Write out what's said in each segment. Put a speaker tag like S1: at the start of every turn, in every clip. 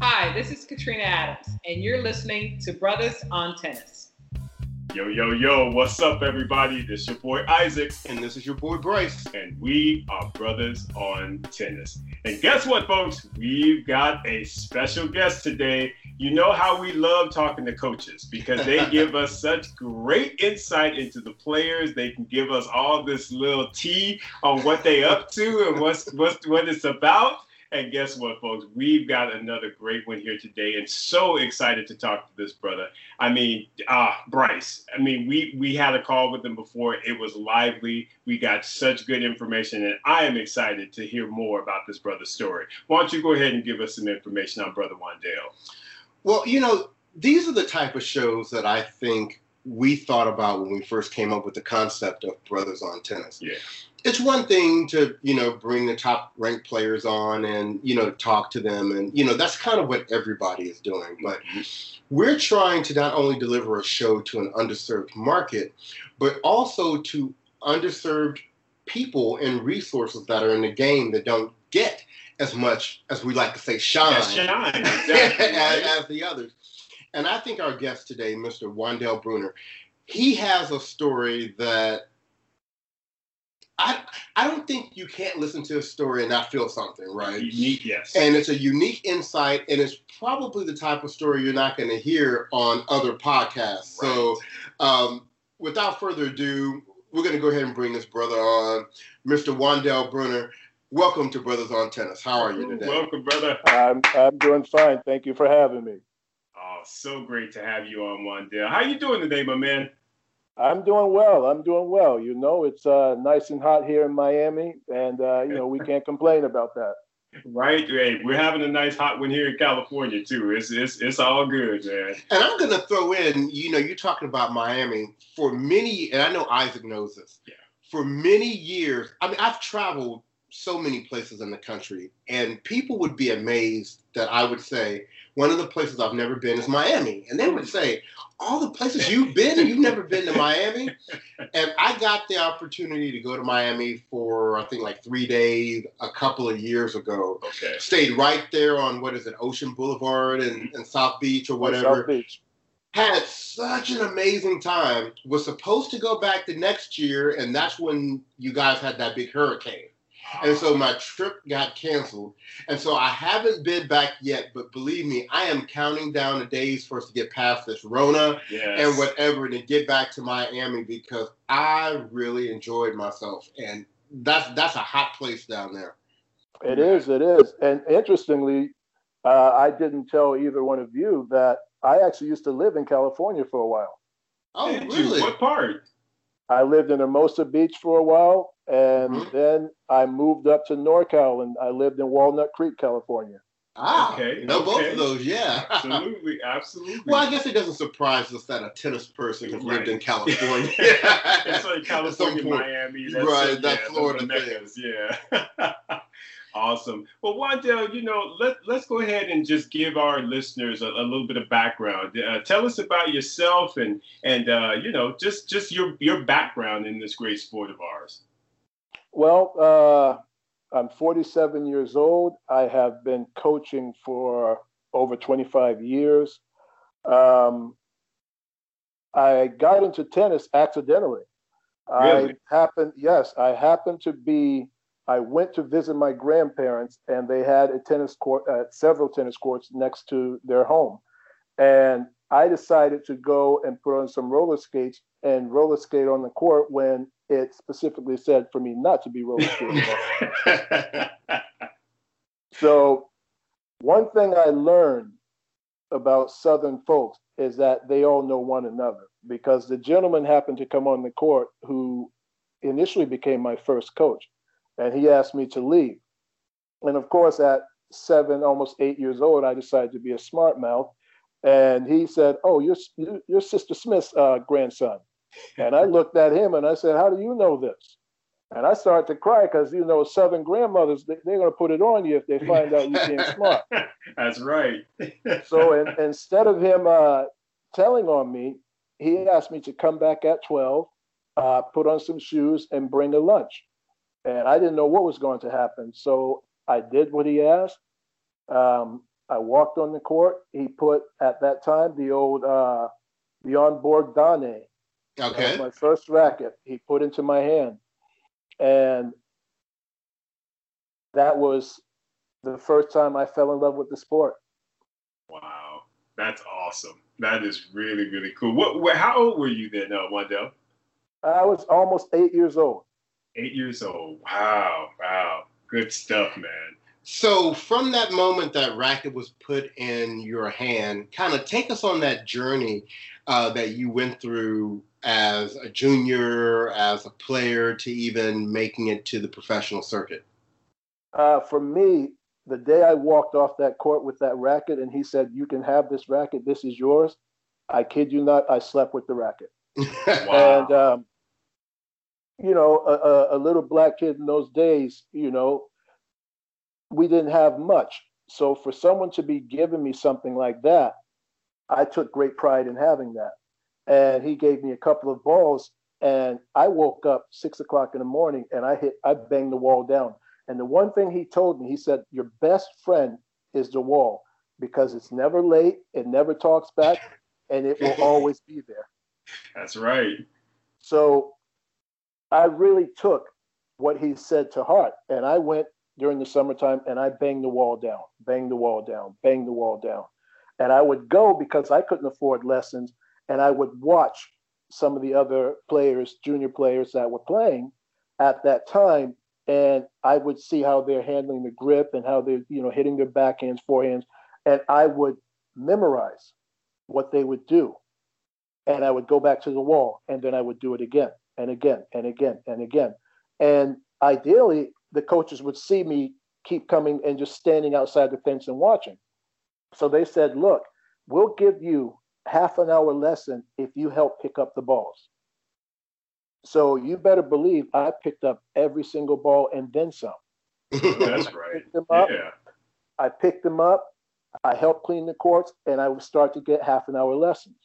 S1: Hi, this is Katrina Adams, and you're listening to Bruthas on Tennis.
S2: Yo, yo, yo, what's up, everybody? This is your boy Isaac.
S3: And this is your boy Bryce.
S2: And we are Bruthas on Tennis. And guess what, folks? We've got a special guest today. You know how we love talking to coaches because they give us such great insight into the players. They can give us all this little tea on what they up to and what's, what's what it's about. And guess what, folks? We've got another great one here today, and so excited to talk to this brother. I mean, uh, Bryce. I mean, we we had a call with him before. It was lively. We got such good information, and I am excited to hear more about this brother's story. Why don't you go ahead and give us some information on Brother Juandell?
S3: Well, you know, these are the type of shows that I think we thought about when we first came up with the concept of Bruthas on Tennis.
S2: Yeah
S3: it's one thing to you know bring the top ranked players on and you know talk to them and you know that's kind of what everybody is doing. But we're trying to not only deliver a show to an underserved market but also to underserved people and resources that are in the game that don't get as much as we like to say shine,
S2: shine
S3: exactly, as, as the others. And i think our guest today mr Juandell Brunner he has a story that I I don't think you can't listen to a story and not feel something, right?
S2: Unique, yes.
S3: And it's a unique insight, and it's probably the type of story you're not going to hear on other podcasts. Right. So, um, without further ado, we're going to go ahead and bring this brother on, Mr. Juandell Brunner. Welcome to Bruthas on Tennis. How are you today?
S2: Welcome, brother.
S4: I'm I'm doing fine. Thank you for having me.
S2: Oh, so great to have you on, Juandell. How are you doing today, my man?
S4: I'm doing well. I'm doing well. You know, it's uh, nice and hot here in Miami, and uh, you know we can't complain about that.
S2: Right? Hey, we're having a nice hot one here in California too. It's it's it's all good, man.
S3: And I'm gonna throw in, you know, you're talking about Miami for many, and I know Isaac knows this.
S2: Yeah.
S3: For many years, I mean, I've traveled so many places in the country, and people would be amazed that I would say one of the places I've never been is Miami, and they would say, "All the places you've been, you've never been to Miami." And I got the opportunity to go to Miami for I think like three days a couple of years ago.
S2: Okay.
S3: Stayed right there on what is it, Ocean Boulevard and, and South Beach or whatever.
S4: South Beach.
S3: Had such an amazing time. Was supposed to go back the next year, and that's when you guys had that big hurricane. And so my trip got canceled. And so I haven't been back yet, but believe me, I am counting down the days for us to get past this Rona
S2: yes.
S3: and whatever to get back to Miami because I really enjoyed myself. And that's that's a hot place down there.
S4: It is, it is. And interestingly, uh, I didn't tell either one of you that I actually used to live in California for a while.
S3: Oh,
S2: Did
S3: really?
S2: You? What part?
S4: I lived in Hermosa Beach for a while, and
S3: Mhm.
S4: then I moved up to NorCal, and I lived in Walnut Creek, California.
S3: Ah,
S2: Okay,
S3: know both of those, yeah.
S2: Absolutely, absolutely.
S3: well, I guess it doesn't surprise us that a tennis person has lived in California.
S2: it's like California,
S3: some point.
S2: Miami. That's
S3: Right,
S2: it,
S3: that
S2: yeah,
S3: Florida
S2: those
S3: thing.
S2: Yeah. awesome. Well, Juandell, you know, let, let's go ahead and just give our listeners a, a little bit of background. Uh, tell us about yourself and, and uh, you know, just, just your, your background in this great sport of ours.
S4: Well, uh, I'm 47 years old. I have been coaching for over 25 years. Um, I got into tennis accidentally.
S2: Really?
S4: I happened, yes, I happened to be. I went to visit my grandparents, and they had a tennis court, uh, several tennis courts next to their home, and I decided to go and put on some roller skates and roller skate on the court when it specifically said for me not to be roller skating. So, one thing I learned about Southern folks is that they all know one another because the gentleman happened to come on the court who initially became my first coach, and he asked me to leave. And of course, at seven, almost eight years old, I decided to be a smart mouth. And he said, "Oh, you're you're Sister Smith's uh, grandson." And I looked at him and I said, "How do you know this?" And I started to cry because you know Southern grandmothers they, they're going to put it on you if they find out you're being smart.
S2: That's right.
S4: So in, instead of him uh, telling on me, he asked me to come back at twelve, uh, put on some shoes, and bring a lunch. And I didn't know what was going to happen, so I did what he asked. Um, I walked on the court. He put at that time the old uh, Bjorn Borg Donnay.
S3: Okay.
S4: my first racket. He put into my hand, and that was the first time I fell in love with the sport.
S2: Wow, that's awesome. That is really really cool. What? Where, how old were you then, uh, Juandell?
S4: I was almost eight years old.
S2: Eight years old. Wow, wow, good stuff, man.
S3: So, from that moment that racket was put in your hand, kind of take us on that journey uh, that you went through as a junior, as a player, to even making it to the professional circuit.
S4: Uh, for me, the day I walked off that court with that racket and he said, You can have this racket, this is yours. I kid you not, I slept with the racket.
S2: Wow.
S4: And, um, you know, a, a, a little black kid in those days, you know, we didn't have much. So for someone to be giving me something like that, I took great pride in having that. And he gave me a couple of balls, and I woke up six o'clock in the morning and I hit, I banged the wall down. And the one thing he told me, he said, Your best friend is the wall because it's never late, it never talks back, and it will always be there.
S2: That's right.
S4: So I really took what he said to heart. And I went during the summertime and I banged the wall down, banged the wall down, banged the wall down. And I would go because I couldn't afford lessons and I would watch some of the other players, junior players that were playing at that time. And I would see how they're handling the grip and how they're, you know, hitting their backhands, forehands. And I would memorize what they would do. And I would go back to the wall and then I would do it again and again and again and again. And ideally, the coaches would see me keep coming and just standing outside the fence and watching. So they said, look, we'll give you half an hour lesson if you help pick up the balls. So you better believe I picked up every single ball and then some.
S2: That's right.
S4: Picked them up.
S2: Yeah.
S4: I picked them up. I helped clean the courts, and I would start to get half an hour lessons.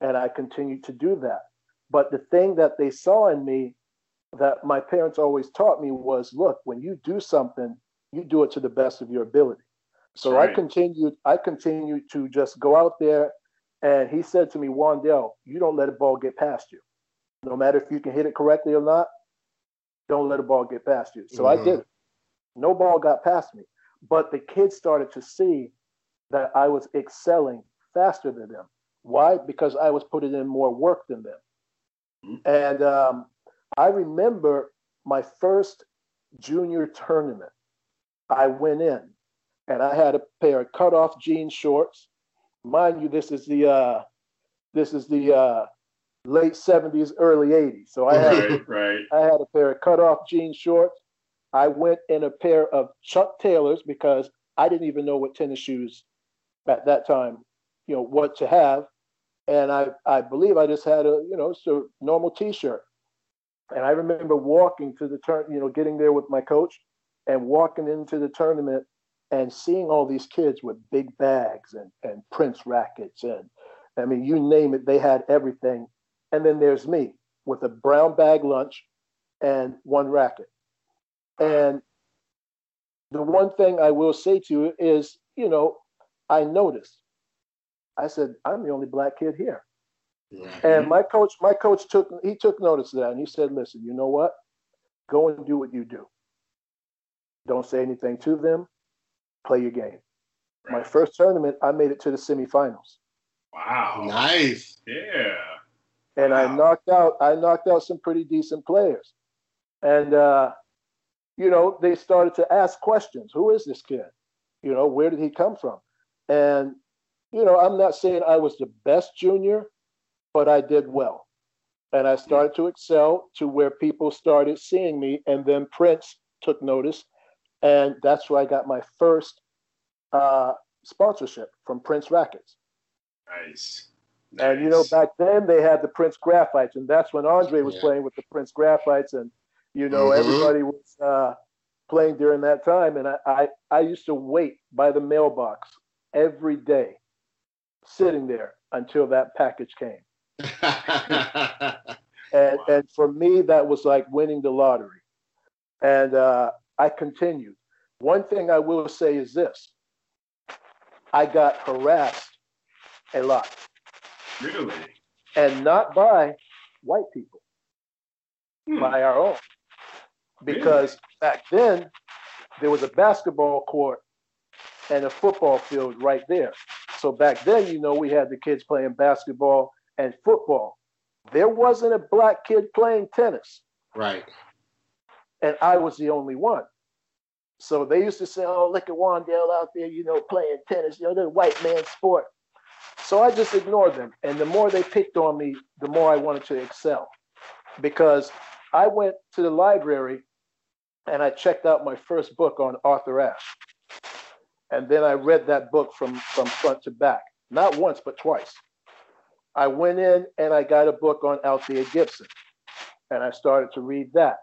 S4: And I continued to do that. But the thing that they saw in me that my parents always taught me was look, when you do something, you do it to the best of your ability. So
S2: Right.
S4: I continued, I continued to just go out there. And he said to me, Juandell, you don't let a ball get past you. No matter if you can hit it correctly or not, don't let a ball get past you. So I
S3: Mhm.
S4: did it. No ball got past me. But the kids started to see that I was excelling faster than them. Why? Because I was putting in more work than them.
S2: Mhm.
S4: And um, I remember my first junior tournament. I went in and I had a pair of cutoff jean shorts. Mind you, this is the uh, this is the uh, late '70s, early '80s. So I had
S2: Right. Right.
S4: I had a pair of cutoff jean shorts. I went in a pair of Chuck Taylors because I didn't even know what tennis shoes at that time, you know, what to have. And I, I believe I just had a, you know, so normal t-shirt. And I remember walking to the turn, you know, getting there with my coach and walking into the tournament and seeing all these kids with big bags and, and Prince rackets. And I mean, you name it, they had everything. And then there's me with a brown bag lunch and one racket. And the one thing I will say to you is, you know, I noticed. I said, I'm the only black kid here. And my coach, my coach took he took notice of that and he said, listen, you know what? Go and do what you do. Don't say anything to them. Play your game. My first tournament, I made it to the semifinals.
S2: Wow.
S3: Nice.
S2: Yeah.
S4: and I knocked out I knocked out some pretty decent players. And uh, you know, they started to ask questions. Who is this kid? You know, where did he come from? And you know, I'm not saying I was the best junior, but I did well. And I started to excel to where people started seeing me, and then Prince took notice, and that's where I got my first uh, sponsorship from Prince Rackets.
S2: Nice.
S4: And you know, back then they had the Prince Graphites, and that's when Andre was
S3: Yeah.
S4: playing with the Prince Graphites, and you know,
S3: Mhm.
S4: everybody was uh, playing during that time. And I, I, I used to wait by the mailbox every day, sitting there until that package came. And
S2: Wow.
S4: and for me, that was like winning the lottery. And uh, I continued. One thing I will say is this: I got harassed a lot.
S2: Really?
S4: And not by white people,
S2: Hmm.
S4: by our own. Because back then, there was a basketball court and a football field right there. So back then, you know, we had the kids playing basketball and football. There wasn't a black kid playing tennis,
S3: Right.
S4: and I was the only one. So they used to say, "Oh, look at Juandell out there, you know, playing tennis. You know, the white man sport." So I just ignored them, and the more they picked on me, the more I wanted to excel, because I went to the library and I checked out my first book on Arthur Ashe, and then I read that book from from front to back, not once but twice. I went in and I got a book on Althea Gibson, and I started to read that.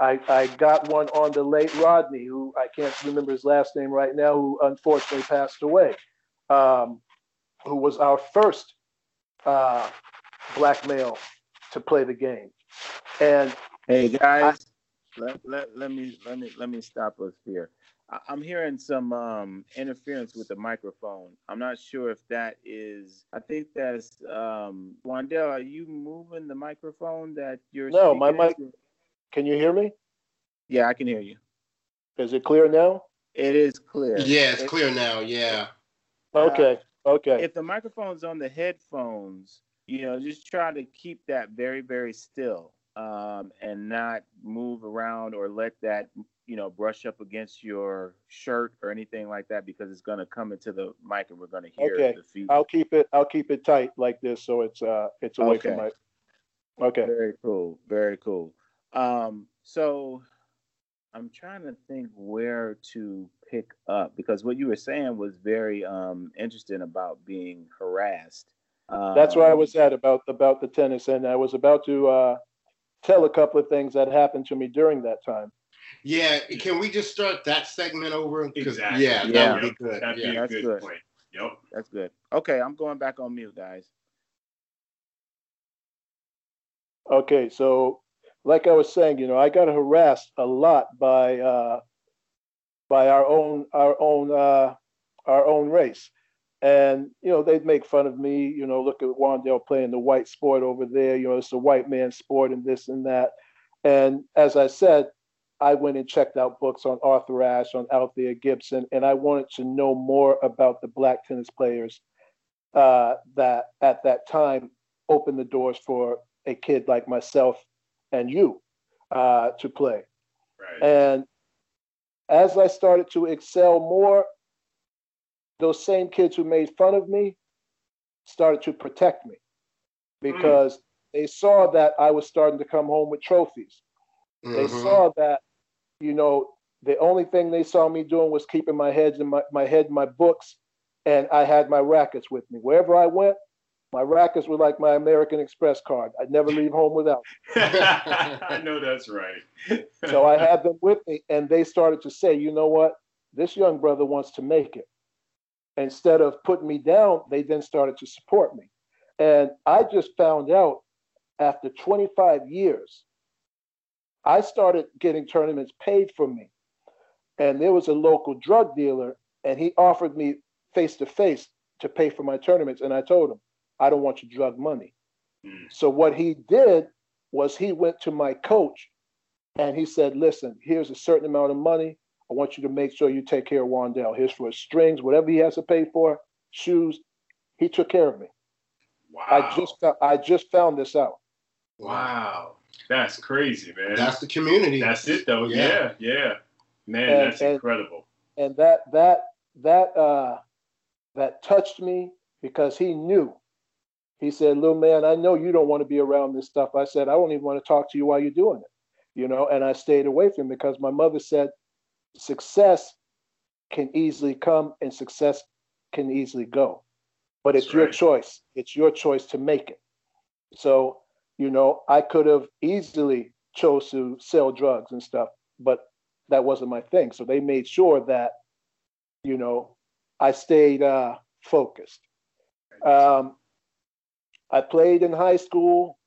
S4: I, I got one on the late Rodney, who I can't remember his last name right now, who unfortunately passed away, um, who was our first uh, black male to play the game. And
S5: Hey guys, let, let, let me let me let me stop us here. I, I'm hearing some um, interference with the microphone. I'm not sure if that is. I think that's um, Juandell. Are you moving the microphone that you're?
S4: No, my mic-
S5: into?
S4: can you hear me?
S5: Yeah, I can hear you.
S4: Is it clear now?
S5: It is clear.
S3: Yeah, it's
S5: If-
S3: clear now. Yeah.
S4: Okay, okay.
S5: If the microphone's on the headphones, you know, just try to keep that very very still um, and not move around or let that you know brush up against your shirt or anything like that because it's going to come into the mic and we're going to hear
S4: Okay.
S5: the.
S4: I'll keep it. I'll keep it tight like this, so it's uh, it's away from
S5: Okay.
S4: my. Okay.
S5: Very cool. Very cool. Um, so I'm trying to think where to pick up because what you were saying was very um, interesting about being harassed. Um,
S4: That's where I was at about about the tennis, and I was about to uh, tell a couple of things that happened to me during that time.
S3: Yeah. Can we just start that segment over? 'Cause-
S2: Exactly.
S3: Yeah,
S5: Yeah.
S3: that would be good.
S2: That'd
S3: yeah.
S2: be a
S5: That's
S2: good,
S5: good.
S2: point. Yep.
S5: That's good. Okay, I'm going back on mute, guys.
S4: Okay, so like I was saying, you know, I got harassed a lot by uh, by our own our own uh, our own race, and you know they'd make fun of me. You know, look at Juandell playing the white sport over there. You know, it's a white man sport and this and that. And as I said, I went and checked out books on Arthur Ashe, on Althea Gibson, and I wanted to know more about the black tennis players uh, that at that time opened the doors for a kid like myself and you uh, to play.
S2: Right.
S4: And as I started to excel more, those same kids who made fun of me started to protect me because they saw that I was starting to come home with trophies. They
S3: Mhm.
S4: saw that, you know, the only thing they saw me doing was keeping my heads in my, my head in my books, and I had my rackets with me. Wherever I went, my rackets were like my American Express card. I'd never leave home without.
S2: I know that's right.
S4: So I had them with me, and they started to say, you know what? This young brother wants to make it. Instead of putting me down, they then started to support me. And I just found out after 25 years, I started getting tournaments paid for me. And there was a local drug dealer, and he offered me face to face to pay for my tournaments. And I told him, I don't want your drug money.
S2: Mm.
S4: So what he did was he went to my coach and he said, Listen, here's a certain amount of money. I want you to make sure you take care of Juandell. Here's for his strings, whatever he has to pay for, shoes. He took care of me.
S2: Wow.
S4: I just I just found this out.
S2: Wow. That's crazy, man.
S3: That's the community.
S2: That's it though.
S3: Yeah.
S2: Yeah, yeah. Man,
S4: And-
S2: that's
S4: and-
S2: incredible.
S4: And that that that uh that touched me because he knew. He said, Little man, I know you don't want to be around this stuff. I said, I don't even want to talk to you while you're doing it. You know, and I stayed away from him because my mother said success can easily come and success can easily go. But it's
S2: That's
S4: your
S2: right.
S4: choice. It's your choice to make it. So, you know, I could have easily chose to sell drugs and stuff, but that wasn't my thing. So they made sure that, you know, I stayed uh, focused. Um, I played in high school,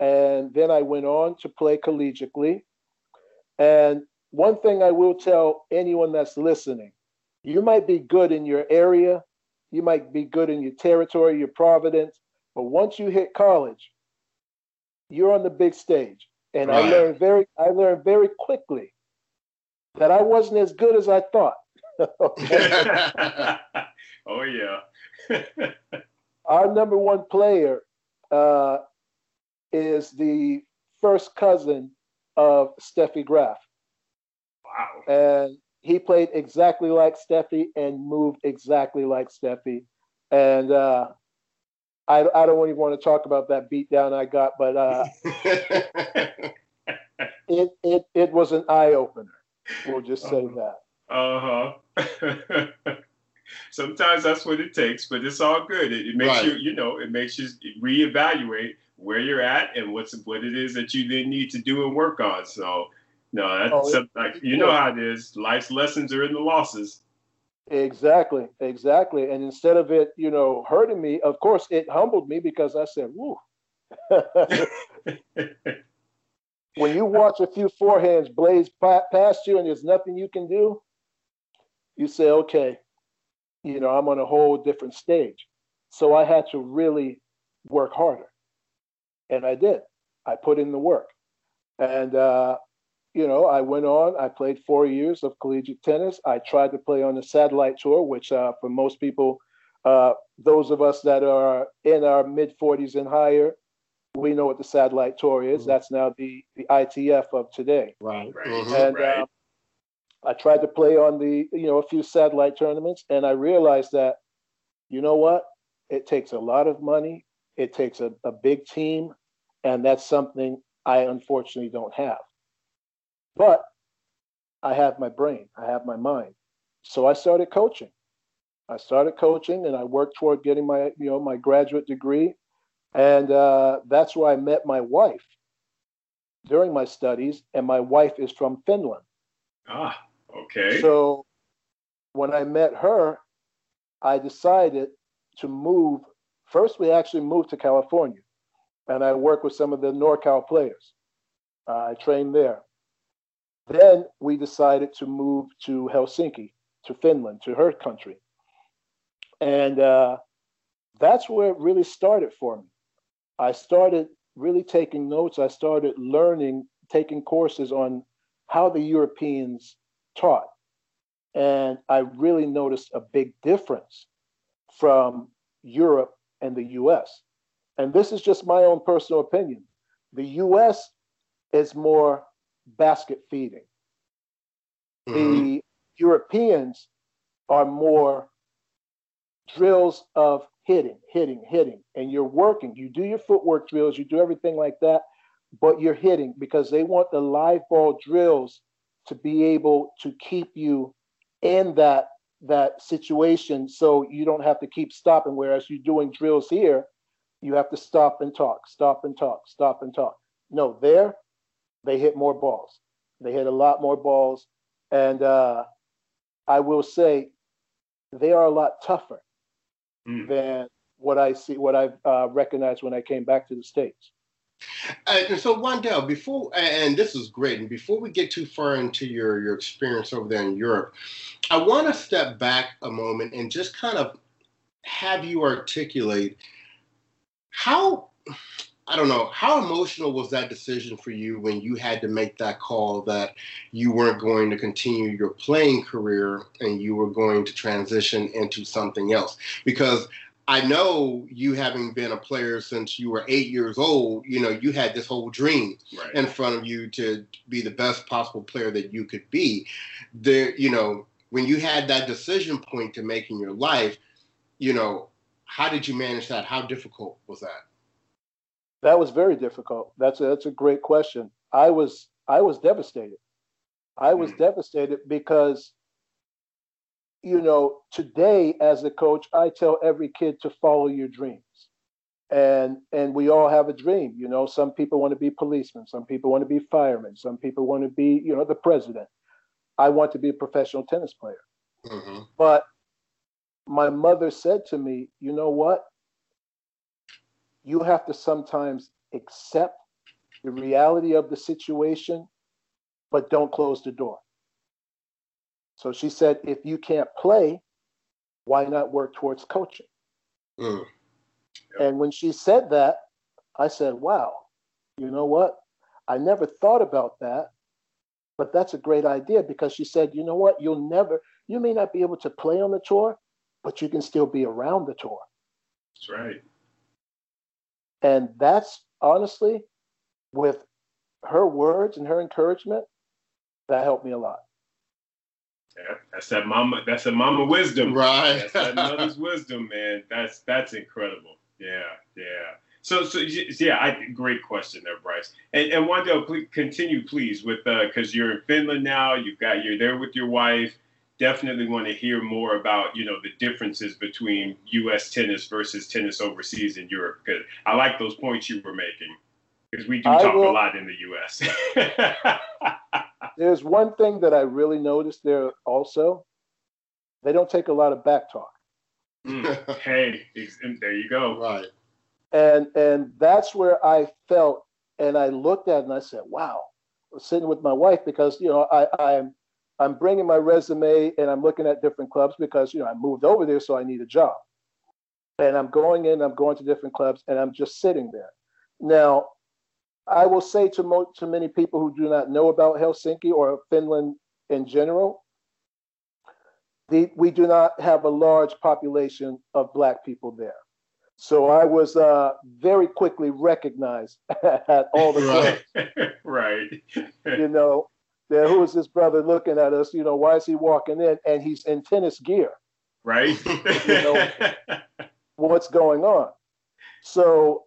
S4: and then I went on to play collegiately. And one thing I will tell anyone that's listening You might be good in your area, you might be good in your territory, your providence, but once you hit college, you're on the big stage. And right. I learned very I learned very quickly that I wasn't as good as I thought.
S2: oh yeah.
S4: Our number one player uh, is the first cousin of Steffi Graf.
S2: Wow.
S4: And he played exactly like Steffi and moved exactly like Steffi. And uh, I, I don't even want to talk about that beat down I got, but uh, it, it, it was an eye opener. We'll just say uh-huh.
S2: that. Uh huh. Sometimes that's what it takes, but it's all good. It, it makes right. you, you know, it makes you reevaluate where you're at and what's what it is that you then need to do and work on. So, no, that's oh, some, like you know how it is. Life's lessons are in the losses.
S4: Exactly, exactly. And instead of it, you know, hurting me, of course, it humbled me because I said, "Woo." when you watch a few forehands blaze past you and there's nothing you can do, you say, "Okay, you know, I'm on a whole different stage." So I had to really work harder, and I did. I put in the work, and uh, you know, I went on. I played four years of collegiate tennis. I tried to play on the satellite tour, which uh, for most people, uh, those of us that are in our mid 40s and higher, we know what the satellite tour is. Mm-hmm. That's now the the ITF of today.
S3: Right.
S2: right.
S4: Mm-hmm. And right. Uh, I tried to play on the you know a few satellite tournaments, and I realized that, you know what, it takes a lot of money. It takes a, a big team, and that's something I unfortunately don't have. But I have my brain, I have my mind. So I started coaching. I started coaching and I worked toward getting my, you know, my graduate degree. And uh, that's where I met my wife during my studies. And my wife is from Finland.
S2: Ah, okay.
S4: So when I met her, I decided to move. First, we actually moved to California and I worked with some of the NorCal players. Uh, I trained there. Then we decided to move to Helsinki, to Finland, to her country. And uh, that's where it really started for me. I started really taking notes. I started learning, taking courses on how the Europeans taught. And I really noticed a big difference from Europe and the US. And this is just my own personal opinion. The US is more basket feeding. Mm-hmm. The Europeans are more drills of hitting, hitting, hitting, and you're working. You do your footwork drills, you do everything like that, but you're hitting because they want the live ball drills to be able to keep you in that that situation so you don't have to keep stopping whereas you're doing drills here you have to stop and talk stop and talk stop and talk no there they hit more balls. They hit a lot more balls. And uh, I will say they are a lot tougher mm. than what I see, what I've uh, recognized when I came back to the States.
S3: Uh, and so Juandell, before and this is great, and before we get too far into your your experience over there in Europe, I want to step back a moment and just kind of have you articulate how I don't know, how emotional was that decision for you when you had to make that call that you weren't going to continue your playing career and you were going to transition into something else? Because I know you having been a player since you were eight years old, you know, you had this whole dream right. in front of you to be the best possible player that you could be. There, you know, when you had that decision point to make in your life, you know, how did you manage that? How difficult was that?
S4: That was very difficult. That's a, that's a great question. I was I was devastated. I was mm. devastated because you know, today as a coach, I tell every kid to follow your dreams. And and we all have a dream, you know, some people want to be policemen, some people want to be firemen, some people want to be, you know, the president. I want to be a professional tennis player. Mm-hmm. But my mother said to me, you know what? You have to sometimes accept the reality of the situation, but don't close the door. So she said, if you can't play, why not work towards coaching?
S3: Mm.
S4: And when she said that, I said, wow, you know what? I never thought about that, but that's a great idea because she said, you know what? You'll never, you may not be able to play on the tour, but you can still be around the tour.
S2: That's right.
S4: And that's honestly, with her words and her encouragement, that helped me a lot.
S2: Yeah, that's that mama. That's a mama wisdom.
S3: Right.
S2: That's that mother's wisdom, man. That's that's incredible. Yeah, yeah. So, so yeah, I, great question there, Bryce. And and Juandell, please continue, please, with because uh, you're in Finland now. You've got you're there with your wife. Definitely want to hear more about you know the differences between U.S. tennis versus tennis overseas in Europe. Because I like those points you were making. Because we do
S4: I
S2: talk
S4: will-
S2: a lot in the U.S.
S4: There's one thing that I really noticed there also. They don't take a lot of back talk.
S2: Mm, hey, there you go.
S3: right.
S4: and and that's where I felt, and I looked at it and I said, "Wow." I was sitting with my wife because you know I I'm I'm bringing my resume and I'm looking at different clubs because you know I moved over there, so I need a job, and I'm going in, I'm going to different clubs, and I'm just sitting there. Now, I will say to mo- to many people who do not know about Helsinki or Finland in general, the, we do not have a large population of Black people there. So I was uh, very quickly recognized at all the clubs.
S2: Right. right.
S4: You know, there who is this brother looking at us? You know, why is he walking in and he's in tennis gear?
S2: Right.
S4: you know, What's going on? So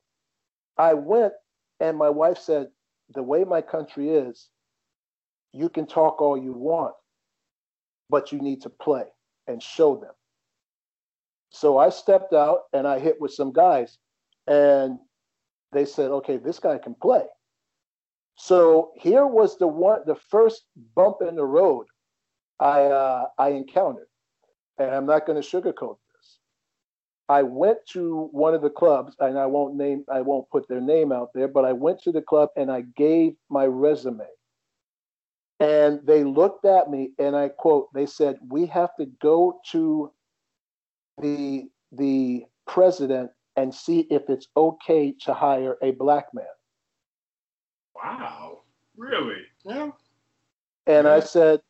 S4: I went, and my wife said, "The way my country is, you can talk all you want, but you need to play and show them." So I stepped out and I hit with some guys, and they said, "Okay, this guy can play." So here was the one, the first bump in the road I uh, I encountered, and I'm not going to sugarcoat this. I went to one of the clubs, and I won't name, I won't put their name out there, but I went to the club and I gave my resume, and they looked at me and I quote, they said, "We have to go to the the president and see if it's okay to hire a black man."
S2: Wow. Really?
S3: Yeah.
S4: And I said,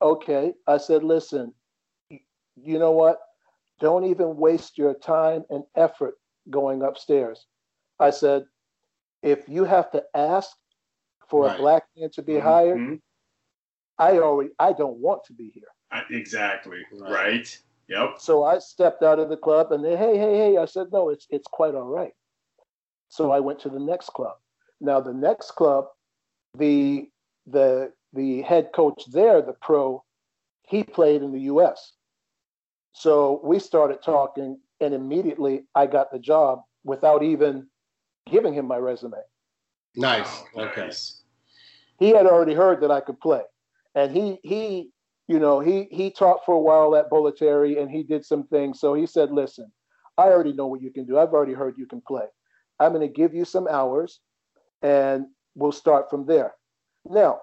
S4: okay. I said, listen, you know what? Don't even waste your time and effort going upstairs. I said, if you have to ask for
S3: Right.
S4: a black man to be hired,
S2: Mhm.
S4: I already, I don't want to be here.
S2: I- Exactly.
S3: Right.
S2: Right. Yep.
S4: So I stepped out of the club and they, hey, hey, hey. I said, no, it's it's quite all right. So I went to the next club. Now the next club, the the the head coach there, the pro, he played in the US. So we started talking and immediately I got the job without even giving him my resume.
S3: Nice. Okay.
S4: He had already heard that I could play. And he he you know, he he taught for a while at Bollettieri and he did some things. So he said, "Listen, I already know what you can do. I've already heard you can play. I'm going to give you some hours, and we'll start from there." Now,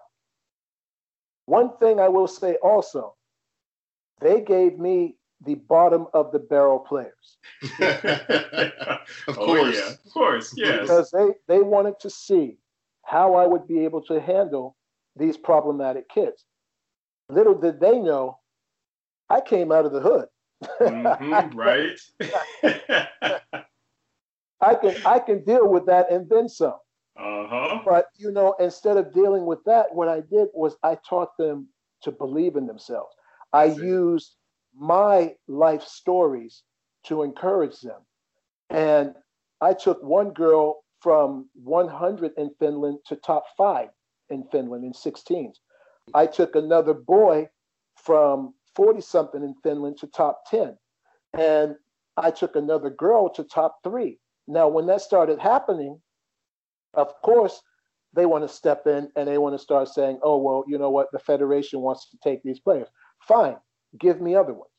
S4: one thing I will say also, they gave me the bottom of the barrel players
S3: of
S2: oh,
S3: course.
S2: yeah. Of course. Yes.
S4: because they they wanted to see how I would be able to handle these problematic kids. Little did they know, I came out of the hood.
S2: Mhm, right.
S4: I can I can deal with that and then some.
S2: Uh huh.
S4: But you know, instead of dealing with that, what I did was I taught them to believe in themselves. I used my life stories to encourage them. And I took one girl from 100 in Finland to top five in Finland in 16s. I took another boy from 40 something in Finland to top 10. And I took another girl to top three. Now, when that started happening, of course, they want to step in and they want to start saying, oh, well, you know what? The Federation wants to take these players. Fine, give me other ones.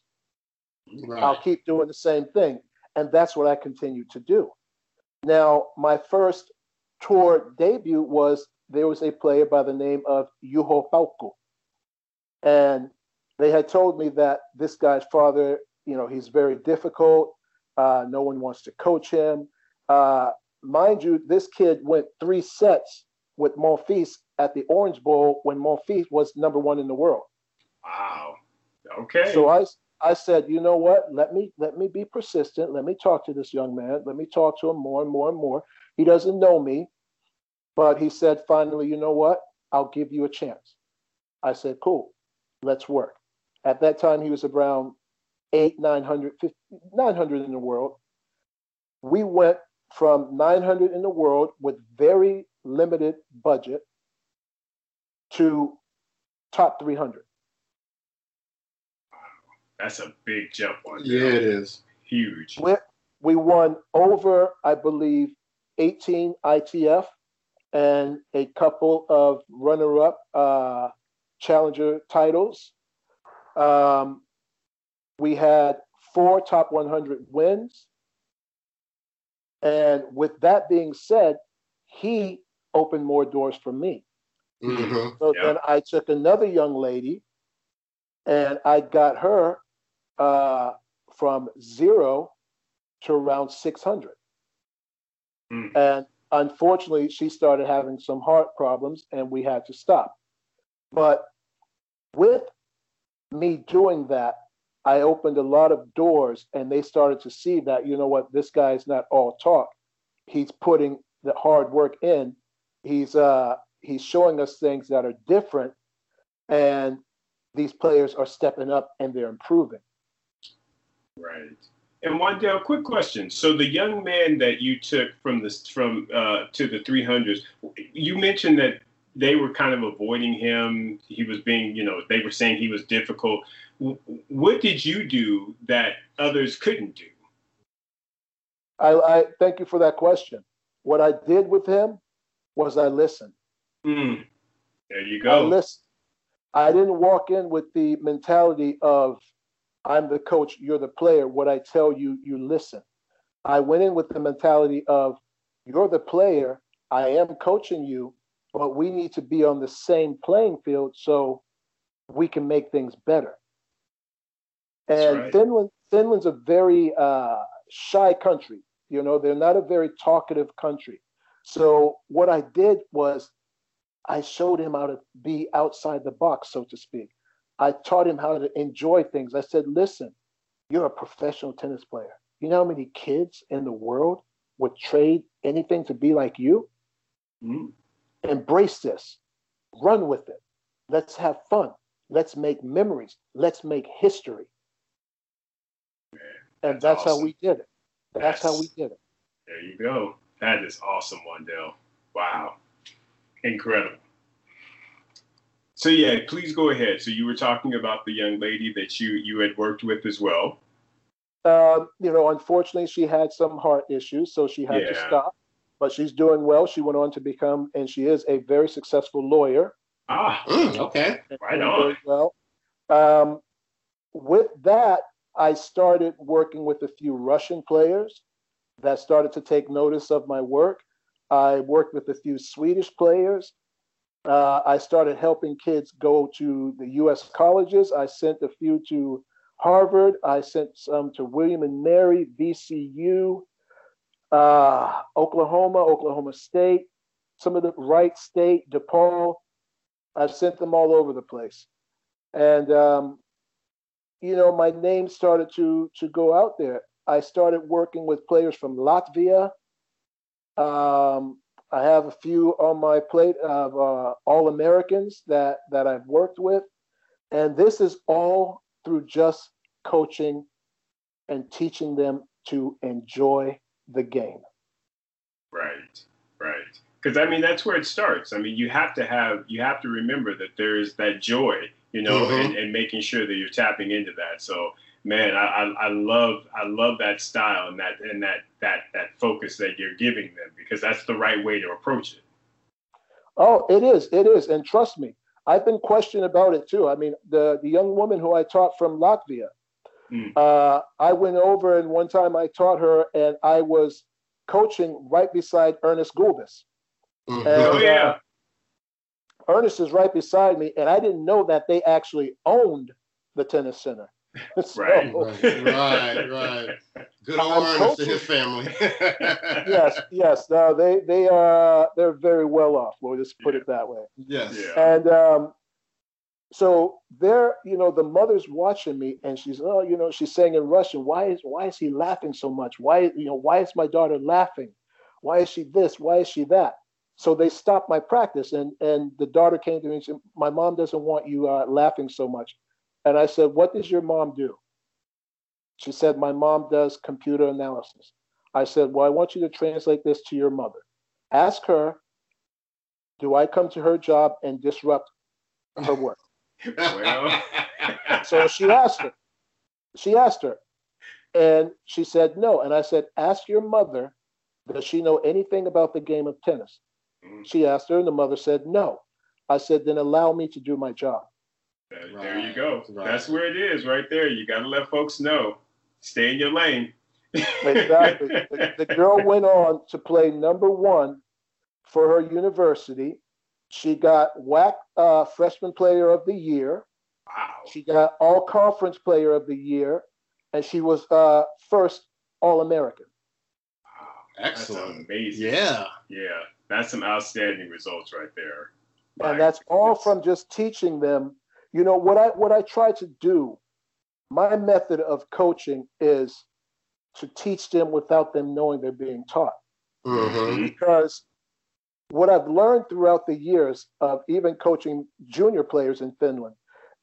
S3: Right.
S4: I'll keep doing the same thing. And that's what I continue to do. Now, my first tour debut was there was a player by the name of Juho Paukku. And they had told me that this guy's father, you know, he's very difficult. Uh, no one wants to coach him. Uh, mind you, this kid went three sets with Monfils at the Orange Bowl when Monfils was number one in the world.
S2: Wow. Okay.
S4: So I I said, you know what? Let me let me be persistent. Let me talk to this young man. Let me talk to him more and more and more. He doesn't know me, but he said finally, you know what? I'll give you a chance. I said, cool. Let's work. At that time, he was around eight, 900, 900 in the world. We went from 900 in the world with very limited budget to top 300.
S2: That's a big jump on
S3: Yeah, it is.
S2: Huge.
S4: We, we won over, I believe, 18 ITF and a couple of runner up uh, challenger titles. Um, we had four top 100 wins. And with that being said, he opened more doors for me.
S3: Mhm.
S4: So
S2: Yeah.
S4: then I took another young lady and I got her uh, from zero to around 600.
S2: Mm.
S4: And unfortunately, she started having some heart problems and we had to stop. But with me doing that, I opened a lot of doors and they started to see that, you know what, this guy's not all talk. He's putting the hard work in. He's uh he's showing us things that are different and these players are stepping up and they're improving.
S2: Right. And Juandell, quick question. So the young man that you took from this from uh, to the 300s, you mentioned that they were kind of avoiding him. He was being, you know, they were saying he was difficult. What did you do that others couldn't do?
S4: I, I thank you for that question. What I did with him was I listened.
S2: Mm. There you
S4: I
S2: go.
S4: listened. I didn't walk in with the mentality of I'm the coach, you're the player. What I tell you, you listen. I went in with the mentality of you're the player, I am coaching you, but we need to be on the same playing field so we can make things better. And
S2: right.
S4: Finland, Finland's a very uh, shy country. You know, they're not a very talkative country. So what I did was I showed him how to be outside the box, so to speak. I taught him how to enjoy things. I said, listen, you're a professional tennis player. You know how many kids in the world would trade anything to be like you?
S2: Mm.
S4: Embrace this, run with it. Let's have fun. Let's make memories. Let's make history. And
S2: that's
S4: that's, how we did it. That's how we did it.
S2: There you go. That is awesome, Juandell. Wow. Incredible. So yeah, please go ahead. So you were talking about the young lady that you you had worked with as well.
S4: Um, you know, unfortunately, she had some heart issues, so she had to stop. But she's doing well. She went on to become, and she is a very successful lawyer.
S2: Ah,
S3: Mm, okay.
S2: Right on.
S4: well. Um, with that, I started working with a few Russian players that started to take notice of my work. I worked with a few Swedish players. Uh, I started helping kids go to the U.S. colleges. I sent a few to Harvard. I sent some to William and Mary, VCU, uh, Oklahoma, Oklahoma State, some of the Wright State, DePaul. I've sent them all over the place, and um, you know my name started to to go out there. I started working with players from Latvia. Um, I have a few on my plate of uh, all Americans that that I've worked with, and this is all through just coaching and teaching them to enjoy the game.
S2: right, right. Because I mean that's where it starts. I mean you have to have you have to remember that there is that joy, you know,
S3: Mhm.
S2: and, and making sure that you're tapping into that. So man, I, I, I love I love that style and that and that that that focus that you're giving them because that's the right way to approach it.
S4: Oh, it is. It is. And trust me, I've been questioned about it too. I mean, the, the young woman who I taught from Latvia,
S2: Mm.
S4: uh, I went over and one time I taught her and I was coaching right beside Ernest Gulbis.
S3: Mhm.
S4: And,
S2: Oh yeah.
S4: uh, Ernest is right beside me, and I didn't know that they actually owned the tennis center.
S2: So, right.
S3: right, right, Good old Ernest and his family.
S4: yes, yes. No, they they are they're very well off. We'll just put yeah. it that way.
S3: Yes.
S4: Yeah. And um, so there, you know, the mother's watching me, and she's oh, you know, she's saying in Russian, why is why is he laughing so much? Why you know why is my daughter laughing? Why is she this? Why is she that? So they stopped my practice, and and the daughter came to me and said, my mom doesn't want you uh, laughing so much. And I said, What does your mom do? She said, My mom does computer analysis. I said, Well, I want you to translate this to your mother. Ask her, Do I come to her job and disrupt her work? well. so she asked her. She asked her. And she said, No. And I said, Ask your mother, does she know anything about the game of tennis? She asked her, and the mother said, No. I said, Then allow me to do my job.
S2: Right. There you go. Right. That's where it is, right there. You got to let folks know. Stay in your lane.
S4: exactly. The, the, girl went on to play number one for her university. She got WAC uh, Freshman Player of the Year.
S2: Wow.
S4: She got All Conference Player of the Year, and she was uh, first All American.
S2: Wow. Excellent. That's amazing.
S3: Yeah.
S2: Yeah. That's some outstanding results right there.
S4: And that's all from just teaching them you know what I what I try to do, my method of coaching is to teach them without them knowing they're being taught.
S3: Mm-hmm.
S4: Because what I've learned throughout the years of even coaching junior players in Finland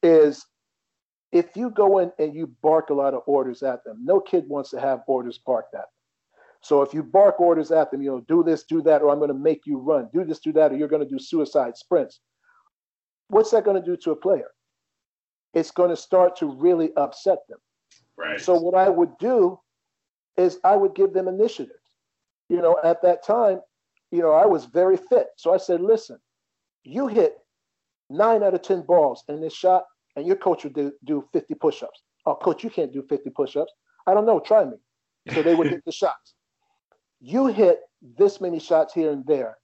S4: is if you go in and you bark a lot of orders at them, no kid wants to have orders barked at them. So if you bark orders at them, you know, do this, do that, or I'm going to make you run, do this, do that, or you're going to do suicide sprints. What's that going to do to a player? it's going to start to really upset them.
S2: Right.
S4: So what I would do is I would give them initiatives. You know, at that time, you know, I was very fit. So I said, listen, you hit nine out of 10 balls in this shot, and your coach would do, do 50 push ups. Oh, coach, you can't do 50 push ups. I don't know, try me. So they would hit the shots. You hit this many shots here and there.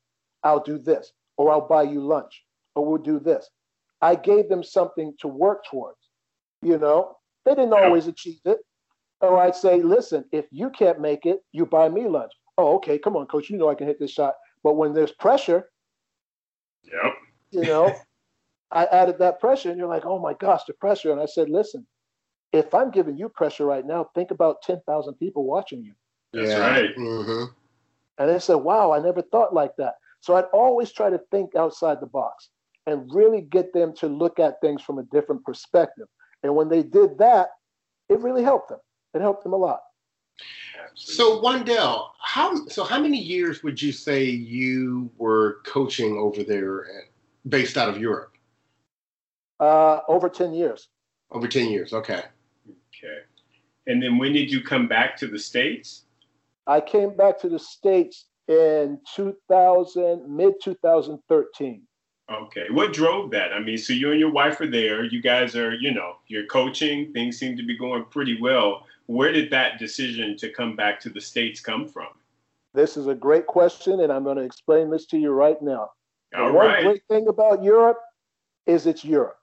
S4: I'll do this, or I'll buy you lunch, or we'll do this. I gave them something to work towards. You know, they didn't always achieve it. Or I'd say, listen, if you can't make it, you buy me lunch. Oh, okay, come on, coach. You know I can hit this shot. But when there's pressure,
S2: yep.
S4: you know, I added that pressure, and you're like, oh my gosh, the pressure. And I said, listen, if I'm giving you pressure right now, think about 10,000 people watching you.
S2: That's yeah. right. Mm-hmm.
S4: And they said, wow, I never thought like that. So I'd always try to think outside the box and really get them to look at things from a different perspective. And when they did that, it really helped them. It helped them a lot.
S3: So Juandell, how so how many years would you say you were coaching over there at, based out of Europe?
S4: Uh, over 10 years.
S3: Over 10 years, okay.
S2: Okay. And then when did you come back to the States?
S4: I came back to the States in 2000, mid 2013.
S2: Okay. What drove that? I mean, so you and your wife are there. You guys are, you know, you're coaching. Things seem to be going pretty well. Where did that decision to come back to the States come from?
S4: This is a great question, and I'm going to explain this to you right now.
S2: All
S4: one
S2: right.
S4: great thing about Europe is it's Europe.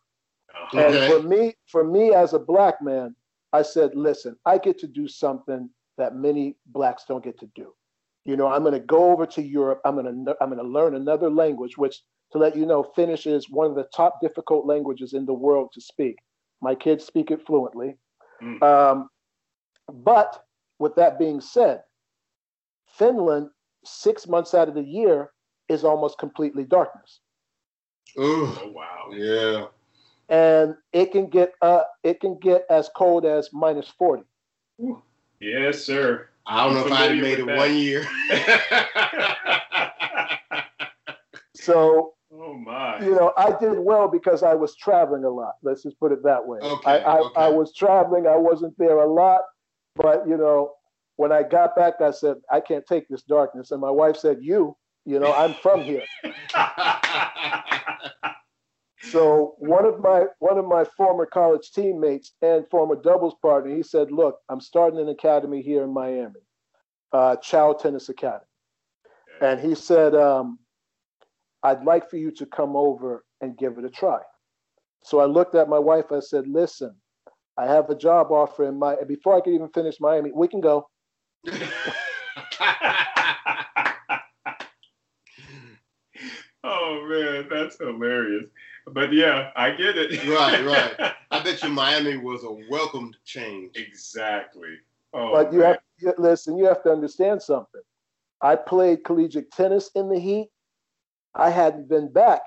S2: Uh-huh.
S4: And for me, for me as a black man, I said, listen, I get to do something that many blacks don't get to do. You know, I'm going to go over to Europe. I'm going to I'm going to learn another language, which to let you know, Finnish is one of the top difficult languages in the world to speak. My kids speak it fluently. Mm. Um, but with that being said, Finland, six months out of the year, is almost completely darkness.
S3: Ooh, oh, wow. Yeah.
S4: And it can get uh it can get as cold as minus 40.
S2: Yes, sir.
S3: I don't I'm know if I made it that. one year.
S4: so
S2: Oh my!
S4: You know, I did well because I was traveling a lot. Let's just put it that way.
S3: Okay,
S4: I, I,
S3: okay.
S4: I was traveling. I wasn't there a lot, but you know, when I got back, I said, I can't take this darkness. And my wife said, You, you know, I'm from here. so one of my one of my former college teammates and former doubles partner, he said, Look, I'm starting an academy here in Miami, uh, Chow Tennis Academy. And he said, um, I'd like for you to come over and give it a try. So I looked at my wife. I said, Listen, I have a job offer in my. Before I could even finish Miami, we can go.
S2: oh man, that's hilarious. But yeah, I get it.
S3: right, right. I bet you Miami was a welcomed change.
S2: Exactly. Oh,
S4: but you
S2: man.
S4: have to listen. You have to understand something. I played collegiate tennis in the heat. I hadn't been back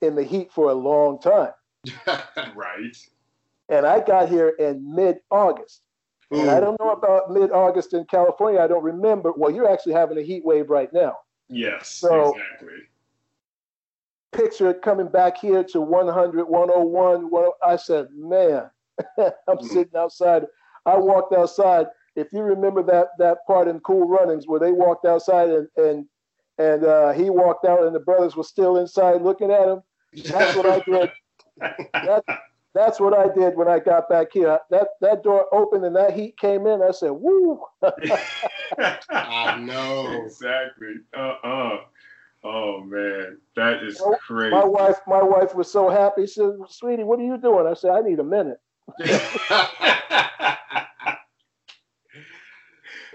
S4: in the heat for a long time,
S2: right.
S4: and I got here in mid-August. And I don't know about mid-August in California. I don't remember. Well, you're actually having a heat wave right now.
S2: Yes,
S4: So-
S2: exactly.
S4: Picture it coming back here to 100, 101. 10 I said, man, I'm
S3: Mhm.
S4: sitting outside. I walked outside. If you remember that that part in Cool Runnings where they walked outside and and and uh, he walked out and the brothers were still inside looking at him. That's what I did. That, that's what I did when I got back here. That that door opened and that heat came in. I said, "Woo!"
S3: I know.
S2: Exactly. Uh-uh. Oh man, that is
S4: Oh,
S2: crazy.
S4: My wife, my wife was so happy. She said, "Sweetie, what are you doing?" I said, "I need a minute. I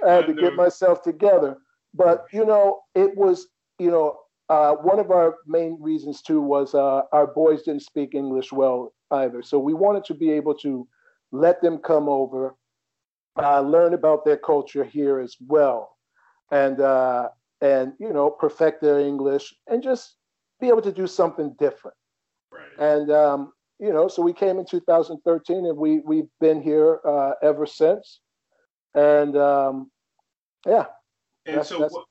S4: had to get myself together." But you know, it was you know uh, one of our main reasons too was uh, our boys didn't speak English well either, so we wanted to be able to let them come over, uh, learn about their culture here as well, and uh, and you know perfect their English and just be able to do something different.
S2: right.
S4: And um, you know, so we came in 2013, and we we've been here uh, ever since. And um, yeah,
S2: And
S4: That's-
S2: so,
S4: that's-
S2: what,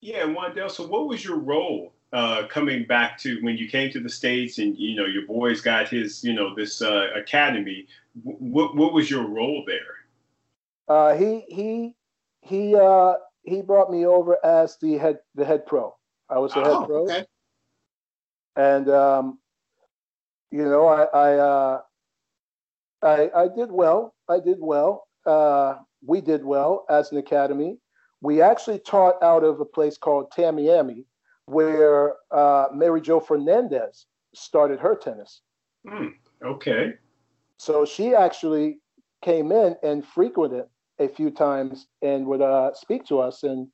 S2: yeah, Juandell. So, what was your role uh, coming back to when you came to the states, and you know your boys got his, you know, this uh, academy? Wh- What what was your role there?
S4: uh, he he he uh, he brought me over as the head the head pro. I was the
S3: Oh,
S4: head pro,
S3: okay.
S4: and um, you know, I I, uh, I I did well. I did well. Uh, we did well as an academy. We actually taught out of a place called Tamiami, where uh, Mary Joe Fernandez started her tennis.
S2: Hmm. Okay.
S4: So she actually came in and frequented a few times and would uh, speak to us and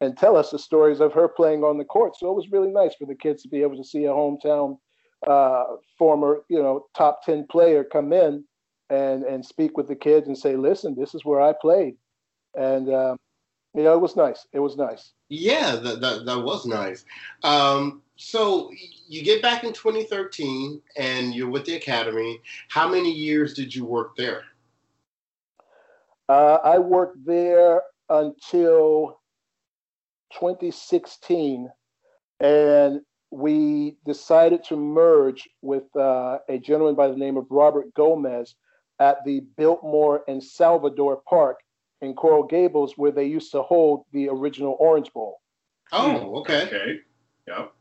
S4: and tell us the stories of her playing on the court. So it was really nice for the kids to be able to see a hometown uh, former, you know, top ten player come in and and speak with the kids and say, "Listen, this is where I played," and um, you know, it was nice. It was nice.
S3: Yeah, that, that, that was nice. Um, so you get back in 2013 and you're with the academy. How many years did you work there?
S4: Uh, I worked there until 2016, and we decided to merge with uh, a gentleman by the name of Robert Gomez at the Biltmore and Salvador Park in Coral Gables, where they used to hold the original Orange Bowl.
S3: Oh, okay.
S2: Okay. Yep.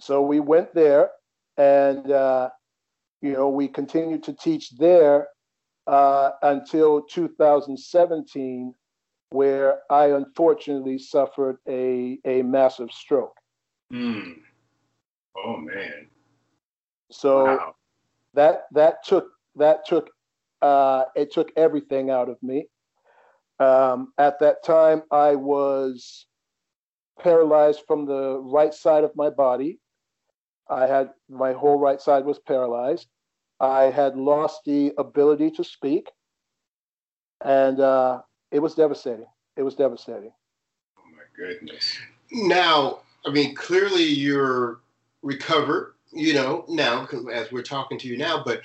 S4: So we went there, and uh, you know we continued to teach there uh, until 2017, where I unfortunately suffered a a massive stroke.
S2: Hmm. Oh man.
S4: So
S2: wow.
S4: that that took that took uh, it took everything out of me. Um, at that time, I was paralyzed from the right side of my body. I had my whole right side was paralyzed. I had lost the ability to speak, and uh, it was devastating. It was devastating.
S2: Oh my goodness.
S3: Now, I mean, clearly you're recovered, you know, now as we're talking to you now, but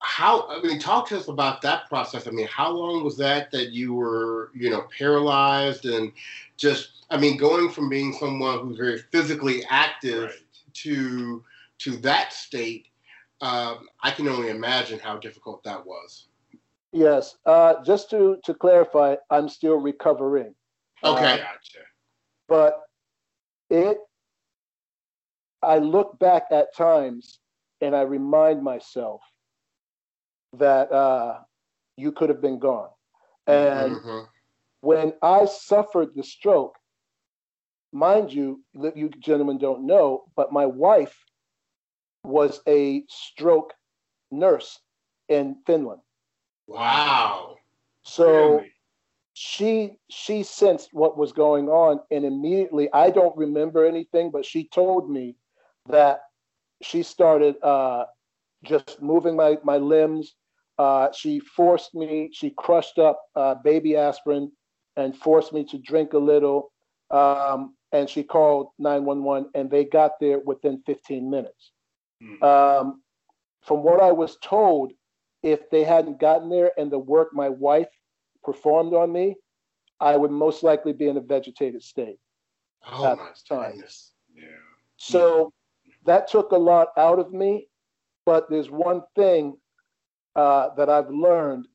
S3: how, I mean, talk to us about that process. I mean, how long was that that you were, you know, paralyzed and just, I mean, going from being someone who's very physically active
S2: Right.
S3: to to that state, um, I can only imagine how difficult that was.
S4: Yes. Uh, just to to clarify, I'm still recovering.
S3: Okay.
S2: Gotcha.
S4: but it i look back at times and i remind myself that uh, you could have been gone and
S3: Mhm.
S4: when i suffered the stroke mind you that you gentlemen don't know but my wife was a stroke nurse in finland
S3: Wow.
S4: So
S2: Really?
S4: she she sensed what was going on and immediately i don't remember anything but she told me that she started uh, just moving my, my limbs uh, she forced me she crushed up uh, baby aspirin and forced me to drink a little um, and she called 911 and they got there within 15 minutes
S2: Mm.
S4: um, from what i was told if they hadn't gotten there and the work my wife performed on me, I would most likely be in a vegetated state.
S3: Oh
S4: At this time.
S3: goodness.
S2: Yeah.
S4: So that took a lot out of me. But there's one thing uh, that I've learned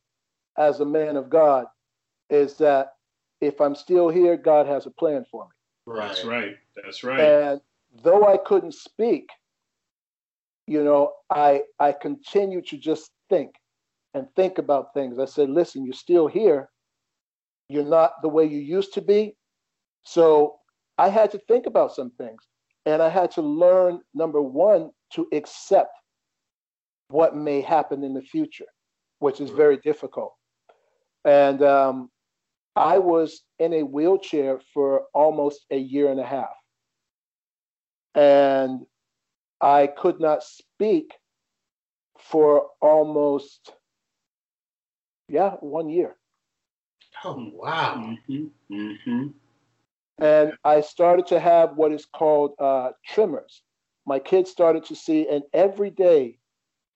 S4: as a man of God is that if I'm still here, God has a plan for me.
S3: Right.
S2: That's right. That's right.
S4: And though I couldn't speak, you know, I I continued to just think and think about things. I said, listen, you're still here. You're not the way you used to be. So I had to think about some things. And I had to learn, number one, to accept what may happen in the future, which is very difficult. And um, I was in a wheelchair for almost a year and a half. And I could not speak for almost, yeah, one year.
S3: Oh wow.
S2: hmm hmm
S4: And I started to have what is called uh, tremors. My kids started to see, and every day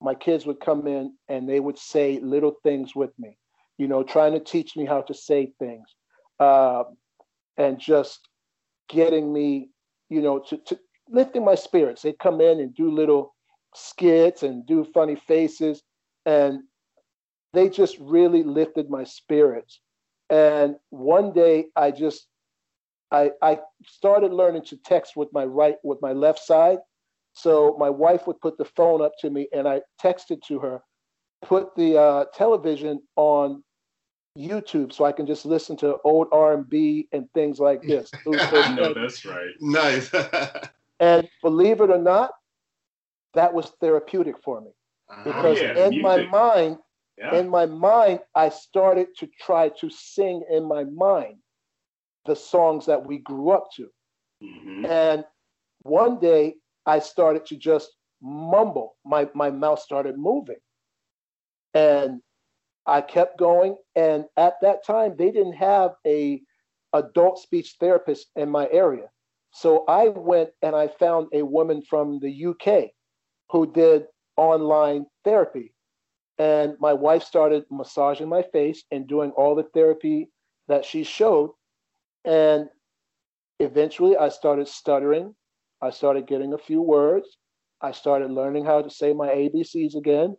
S4: my kids would come in and they would say little things with me, you know, trying to teach me how to say things uh, and just getting me, you know, to, to lifting my spirits. They'd come in and do little skits and do funny faces, and they just really lifted my spirits. And one day I just I, I started learning to text with my right with my left side. So my wife would put the phone up to me, and I texted to her, put the uh, television on YouTube so I can just listen to old R and B and things like this.
S2: I know that's right.
S3: Nice.
S4: and believe it or not, that was therapeutic for me because
S2: Oh, yeah,
S4: in my mind,
S2: Yeah.
S4: in my mind, I started to try to sing in my mind the songs that we grew up to.
S2: hmm
S4: And one day I started to just mumble. My my mouth started moving. And I kept going. And at that time, they didn't have a adult speech therapist in my area. So I went and I found a woman from the UK who did online therapy. And my wife started massaging my face and doing all the therapy that she showed. And eventually I started stuttering. I started getting a few words. I started learning how to say my ABCs again,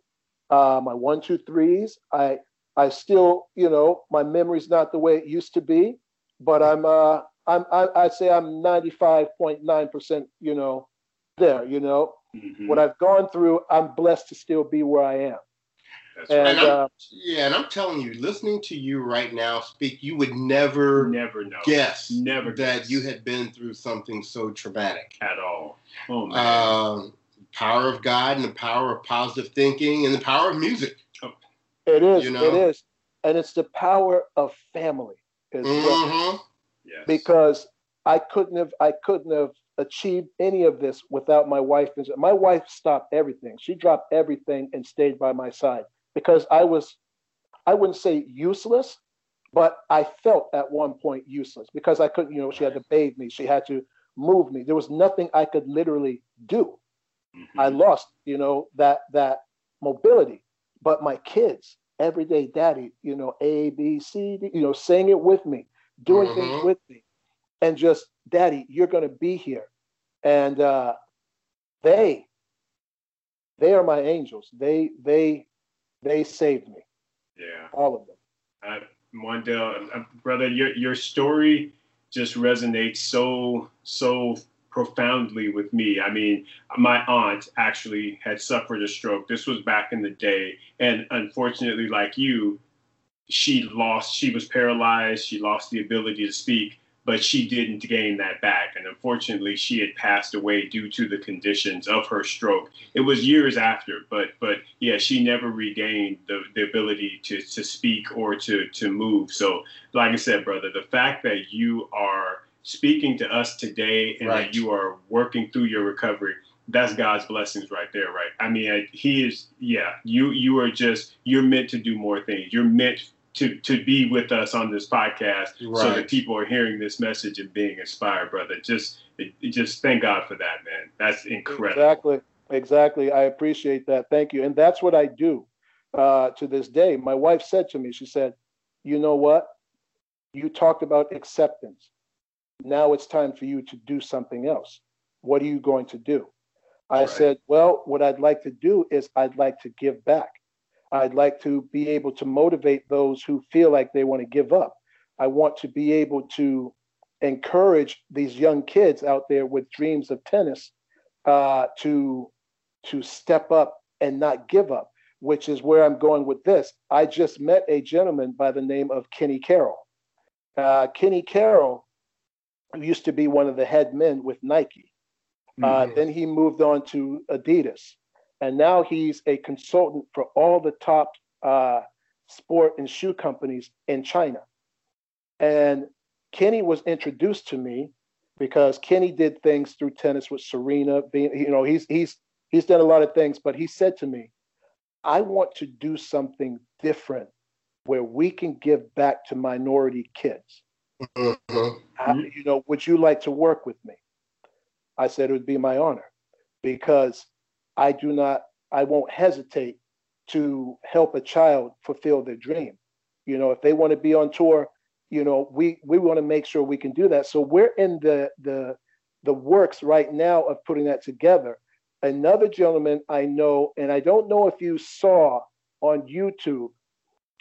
S4: uh, my one, two, threes. I I still, you know, my memory's not the way it used to be, but I'm uh I'm I, I'd say I'm 95.9%, you know, there, you know.
S2: hmm
S4: What I've gone through, I'm blessed to still be where I am.
S2: That's right.
S4: And uh,
S3: yeah, and I'm telling you, listening to you right now speak, you would never
S2: Never know.
S3: guess
S2: Never
S3: that
S2: guess.
S3: you had been through something so traumatic.
S2: at all. Oh man.
S3: Um, power of God and the power of positive thinking and the power of music.
S4: it is,
S3: you know.
S4: it is. And it's the power of family as well.
S2: Yes.
S4: because I couldn't have I couldn't have achieved any of this without my wife. My wife stopped everything. She dropped everything and stayed by my side because I was I wouldn't say useless, but I felt at one point useless because I couldn't, you know, she had to bathe me, she had to move me. There was nothing I could literally do.
S2: Mhm.
S4: I lost, you know, that that mobility. But my kids, every day, daddy, you know, A, B, C, D, you know, saying it with me, doing things
S3: Mhm.
S4: with me, and just, daddy, you're gonna be here. And uh they they are my angels. They they they saved me,
S2: yeah.
S4: all of them.
S2: Uh, Juandell, uh, brother, your your story just resonates so so profoundly with me. I mean, my aunt actually had suffered a stroke. This was back in the day, and unfortunately, like you, she lost. She was paralyzed. She lost the ability to speak. but she didn't gain that back. And unfortunately, she had passed away due to the conditions of her stroke. It was years after, but but yeah, she never regained the, the ability to, to speak or to, to move. So, like I said, brother, the fact that you are speaking to us today and right. that you are working through your recovery that's God's blessings right there, right? I mean, he is, yeah. You you are just you're meant to do more things. You're meant to to be with us on this podcast right. so that people are hearing this message and being inspired, brother. Just just thank God for that, man. That's incredible.
S4: Exactly, exactly. I appreciate that. Thank you, and that's what I do uh, to this day. My wife said to me, she said, "You know what? You talked about acceptance. Now it's time for you to do something else. What are you going to do?" I right. said, well, what I'd like to do is I'd like to give back. I'd like to be able to motivate those who feel like they want to give up. I want to be able to encourage these young kids out there with dreams of tennis uh, to to step up and not give up, which is where I'm going with this. I just met a gentleman by the name of Kenny Carroll. Uh, Kenny Carroll used to be one of the head men with Nike. Uh, mm-hmm. then he moved on to Adidas, and now he's a consultant for all the top uh, sport and shoe companies in China. And Kenny was introduced to me because Kenny did things through tennis with Serena. Being, you know, he's he's he's done a lot of things, but he said to me, "I want to do something different where we can give back to minority kids. Mm-hmm. you know, would you like to work with me?" I said it would be my honor because I do not, I won't hesitate to help a child fulfill their dream. You know, if they want to be on tour, you know, we we want to make sure we can do that. So we're in the the the works right now of putting that together. Another gentleman I know, and I don't know if you saw on YouTube,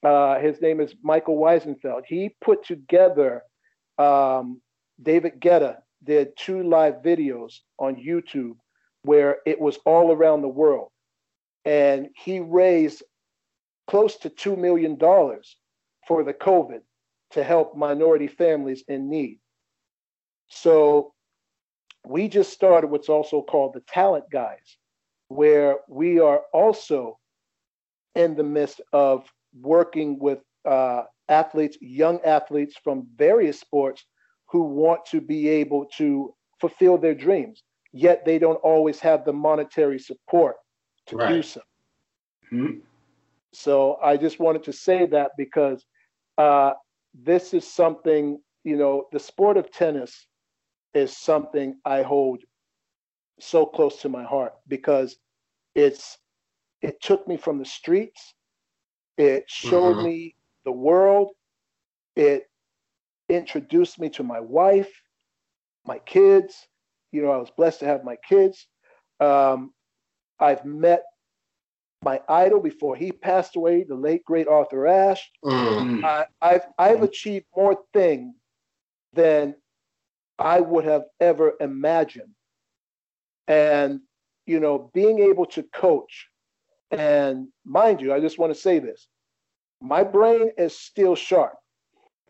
S4: uh, his name is Michael Weisenfeld. He put together um, David Guetta did two live videos on YouTube where it was all around the world. And he raised close to $2 million for the COVID to help minority families in need. So we just started what's also called the Talent Guys, where we are also in the midst of working with uh, athletes, young athletes from various sports who want to be able to fulfill their dreams, yet they don't always have the monetary support to right. do so. Mm-hmm. So I just wanted to say that because uh, this is something, you know, the sport of tennis is something I hold so close to my heart because it's it took me from the streets, it showed mm-hmm. me the world, it introduced me to my wife, my kids. You know, I was blessed to have my kids. Um, I've met my idol before he passed away, the late great Arthur Ashe. Mm. I, I've I've achieved more things than I would have ever imagined. And you know, being able to coach, and mind you, I just want to say this: my brain is still sharp.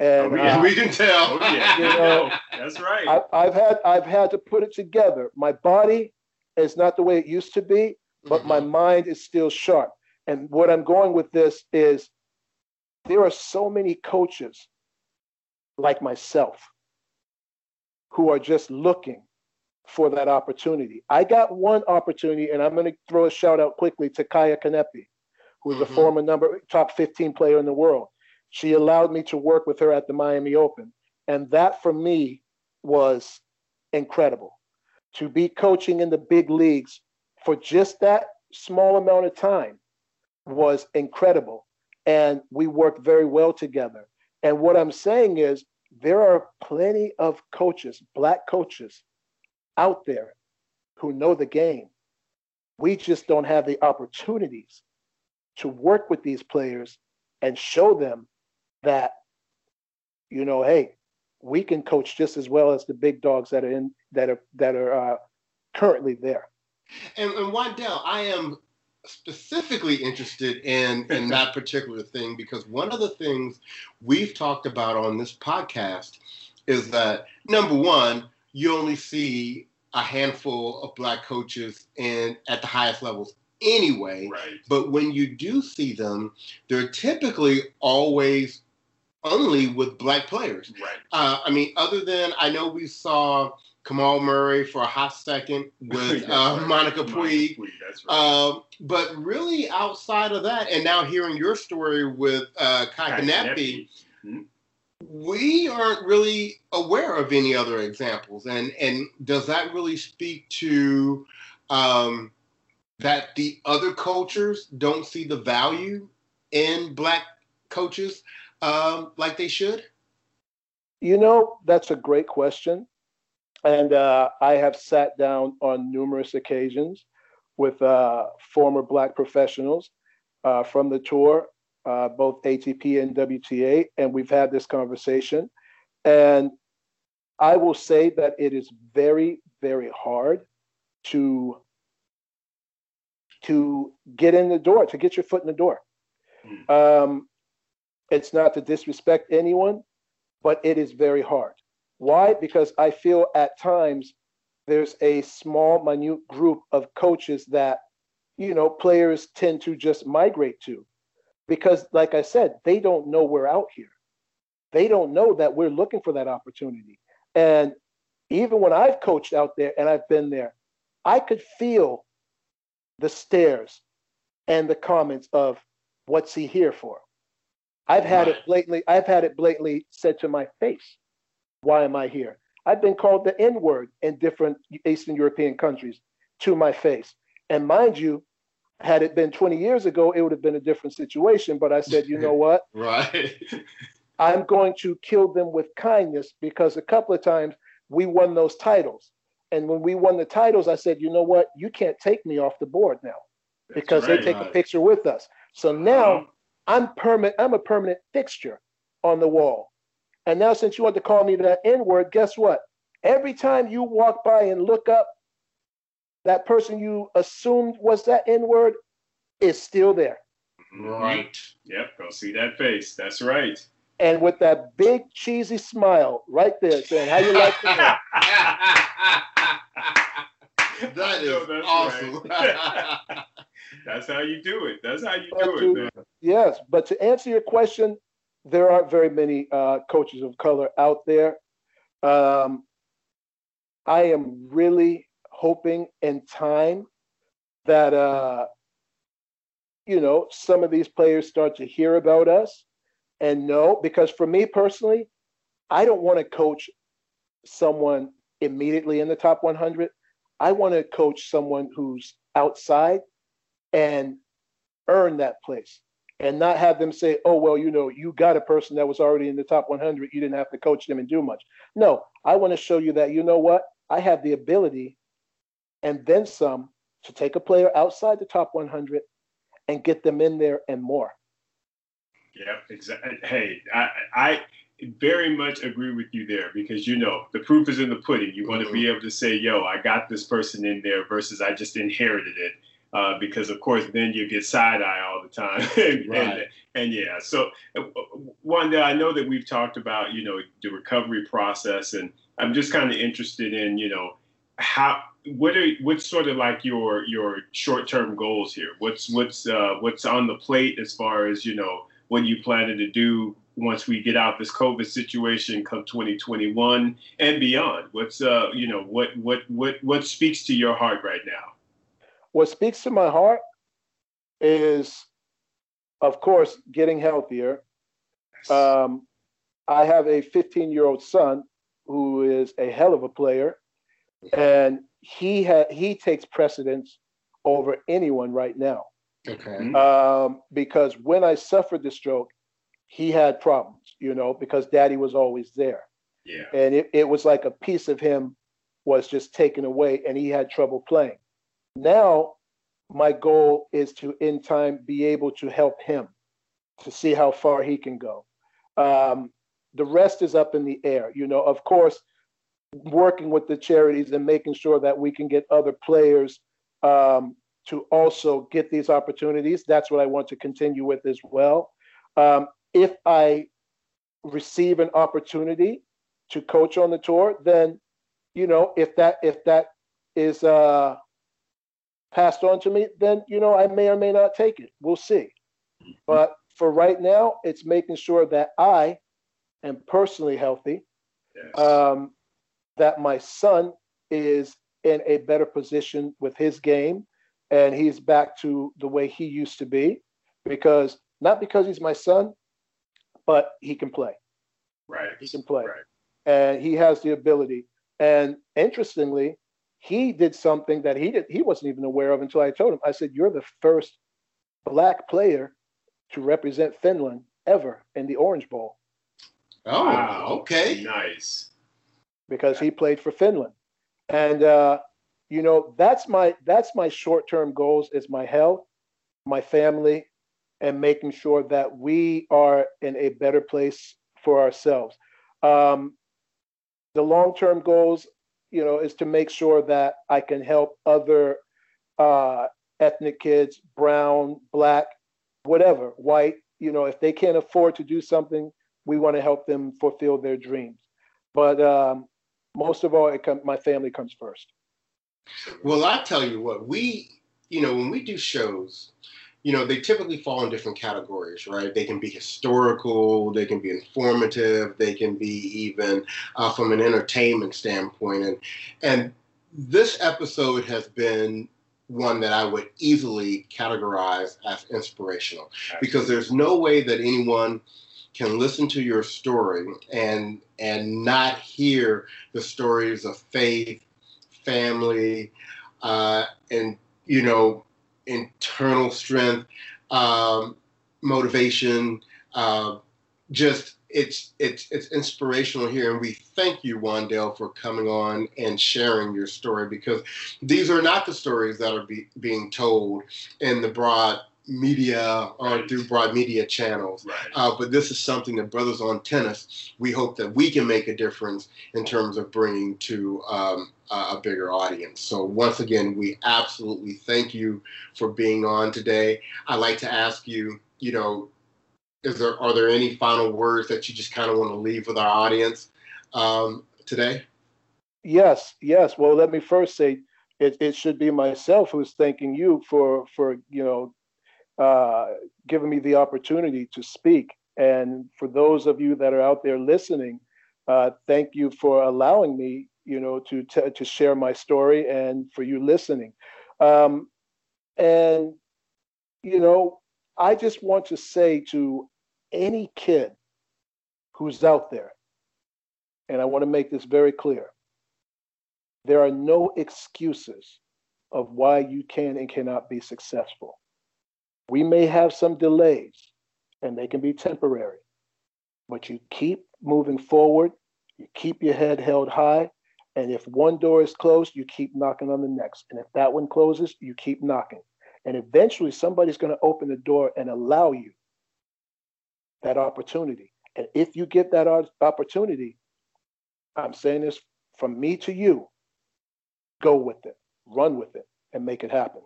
S3: And oh, uh, we can tell.
S2: Oh, yeah. You know, That's right.
S4: I, have had I've had to put it together. My body is not the way it used to be, but mm-hmm. my mind is still sharp. And what I'm going with this is there are so many coaches like myself who are just looking for that opportunity. I got one opportunity, and I'm going to throw a shout out quickly to Kaia Kanepi, who is mm-hmm. a former number top 15 player in the world. She allowed me to work with her at the Miami Open. And that for me was incredible. To be coaching in the big leagues for just that small amount of time was incredible. And we worked very well together. And what I'm saying is, there are plenty of coaches, black coaches out there who know the game. We just don't have the opportunities to work with these players and show them that, you know, hey, we can coach just as well as the big dogs that are in that are that are uh, currently there.
S3: And, and Juandell, I am specifically interested in in that particular thing because one of the things we've talked about on this podcast is that number one, you only see a handful of black coaches and at the highest levels anyway.
S2: Right.
S3: But when you do see them, they're typically always only with black players.
S2: Right.
S3: Uh, I mean, other than I know we saw Kamau Murray for a hot second with
S2: That's
S3: uh,
S2: right.
S3: Monica Puig.
S2: That's right.
S3: Um, but really, outside of that, and now hearing your story with uh, Kai Kanepi,
S2: Kanepi.
S3: we aren't really aware of any other examples. And and does that really speak to um, that the other cultures don't see the value in black coaches um, like they should?
S4: You know, that's a great question. And uh, I have sat down on numerous occasions with uh, former Black professionals uh, from the tour, uh, both ATP and WTA, and we've had this conversation. And I will say that it is very, very hard to to get in the door, to get your foot in the door. Um, it's not to disrespect anyone, but it is very hard. Why? Because I feel at times there's a small, minute group of coaches that, you know, players tend to just migrate to. Because, like I said, they don't know we're out here. They don't know that we're looking for that opportunity. And even when I've coached out there and I've been there, I could feel the stares and the comments of, what's he here for? I've had it blatantly, I've had it blatantly said to my face. Why am I here? I've been called the N word in different Eastern European countries to my face. And mind you, had it been 20 years ago, it would have been a different situation. But I said, you know what?
S3: Right.
S4: I'm going to kill them with kindness because a couple of times we won those titles. And when we won the titles, I said, you know what? You can't take me off the board now because
S2: right.
S4: they take a picture with us. So now
S2: Uh-huh.
S4: I'm permanent. I'm a permanent fixture on the wall. And now, since you want to call me that N word, guess what? Every time you walk by and look up, that person you assumed was that N word is still there.
S3: Right.
S2: Yep. Go see that face. That's right.
S4: And with that big cheesy smile right there saying, How you like the
S3: That is
S2: that's
S3: awesome.
S2: right. That's how you do it. That's how you
S4: But
S2: do
S4: to-
S2: it, man.
S4: Yes, but to answer your question, there aren't very many uh, coaches of color out there. Um, I am really hoping in time that uh, you know some of these players start to hear about us and know. Because for me personally, I don't want to coach someone immediately in the top 100. I want to coach someone who's outside and earn that place and not have them say, oh, well, you know, you got a person that was already in the top 100. You didn't have to coach them and do much. No, I want to show you that, you know what? I have the ability and then some to take a player outside the top 100 and get them in there and more.
S2: Yep, exactly. Hey, I, I very much agree with you there because you know the proof is in the pudding. You want to be able to say, "Yo, I got this person in there," versus I just inherited it. Uh, because of course, then you get side eye all the time. and,
S3: Right.
S2: and yeah, so uh, Wanda, I know that we've talked about you know the recovery process, and I'm just kind of interested in you know how what are what's sort of like your your short term goals here? What's what's uh, what's on the plate as far as you know what you planning to do once we get out this COVID situation come 2021 and beyond? What's uh you know what what what what speaks to your heart right now?
S4: What speaks to my heart is, of course, getting healthier. Um, I have a 15 year old son who is a hell of a player, and he ha- he takes precedence over anyone right now.
S3: Okay.
S4: Um, because when I suffered the stroke, he had problems, you know, because daddy was always there.
S2: yeah.
S4: And it, it was like a piece of him was just taken away and he had trouble playing. Now, my goal is to, in time, be able to help him to see how far he can go. Um, the rest is up in the air. You know, of course, working with the charities and making sure that we can get other players um, to also get these opportunities. That's what I want to continue with as well. Um, if I receive an opportunity to coach on the tour, then you know if that if that is uh, passed on to me, then you know I may or may not take it. We'll see. Mm-hmm. But for right now, it's making sure that I am personally healthy, yes. um, that my son is in a better position with his game, and he's back to the way he used to be, because not because he's my son, but he can play.
S2: Right.
S4: He can play.
S2: Right.
S4: And he has the ability. And interestingly, he did something that he did he wasn't even aware of until I told him. I said, You're the first black player to represent Finland ever in the Orange Bowl.
S3: Oh, wow. okay.
S2: Nice.
S4: Because he played for Finland. And uh, you know, that's my that's my short-term goals is my health, my family, and making sure that we are in a better place for ourselves. Um, the long-term goals, you know, is to make sure that I can help other uh, ethnic kids, brown, black, whatever, white, you know, if they can't afford to do something, we want to help them fulfill their dreams. But um, most of all, com- my family comes first.
S3: Well, I tell you what, we, you know, when we do shows, you know, they typically fall in different categories, right? They can be historical, they can be informative, they can be even uh, from an entertainment standpoint, and and this episode has been one that I would easily categorize as inspirational because there's no way that anyone can listen to your story and and not hear the stories of faith, family, uh, and you know internal strength, um, motivation, uh, just it's it's it's inspirational here, and we thank you, Juandell, for coming on and sharing your story because these are not the stories that are be, being told in the broad media or right. through broad media channels.
S2: Right.
S3: Uh, but this is something that Bruthas on Tennis, we hope that we can make a difference in terms of bringing to um, a bigger audience. So once again, we absolutely thank you for being on today. I'd like to ask you, you know, is there are there any final words that you just kind of want to leave with our audience um, today?
S4: Yes, yes. Well, let me first say it, it should be myself who's thanking you for for you know uh, giving me the opportunity to speak. And for those of you that are out there listening, uh, thank you for allowing me, you know, to t- to share my story and for you listening. Um, and you know, I just want to say to any kid who's out there, and I want to make this very clear there are no excuses of why you can and cannot be successful. We may have some delays, and they can be temporary, but you keep moving forward, you keep your head held high, and if one door is closed, you keep knocking on the next. And if that one closes, you keep knocking. And eventually somebody's going to open the door and allow you that opportunity. And if you get that opportunity, I'm saying this from me to you, go with it, run with it, and make it happen.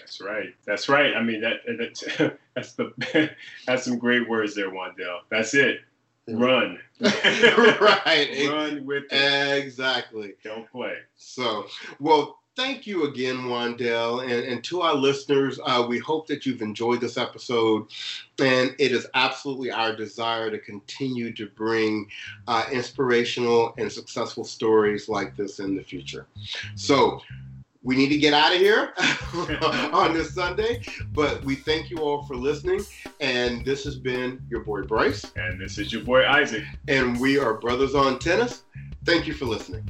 S2: That's right. That's right. I mean that that's that's the that's some great words there, Juandell. That's it. Run.
S3: right.
S2: Run with it.
S3: Exactly.
S2: Don't play.
S3: So, well, thank you again, Juandell. And, and to our listeners, uh, we hope that you've enjoyed this episode. And it is absolutely our desire to continue to bring uh, inspirational and successful stories like this in the future. So, we need to get out of here on this Sunday. But we thank you all for listening. And this has been your boy Bryce.
S2: And this is your boy Isaac.
S3: And we are Bruthas on Tennis. Thank you for listening.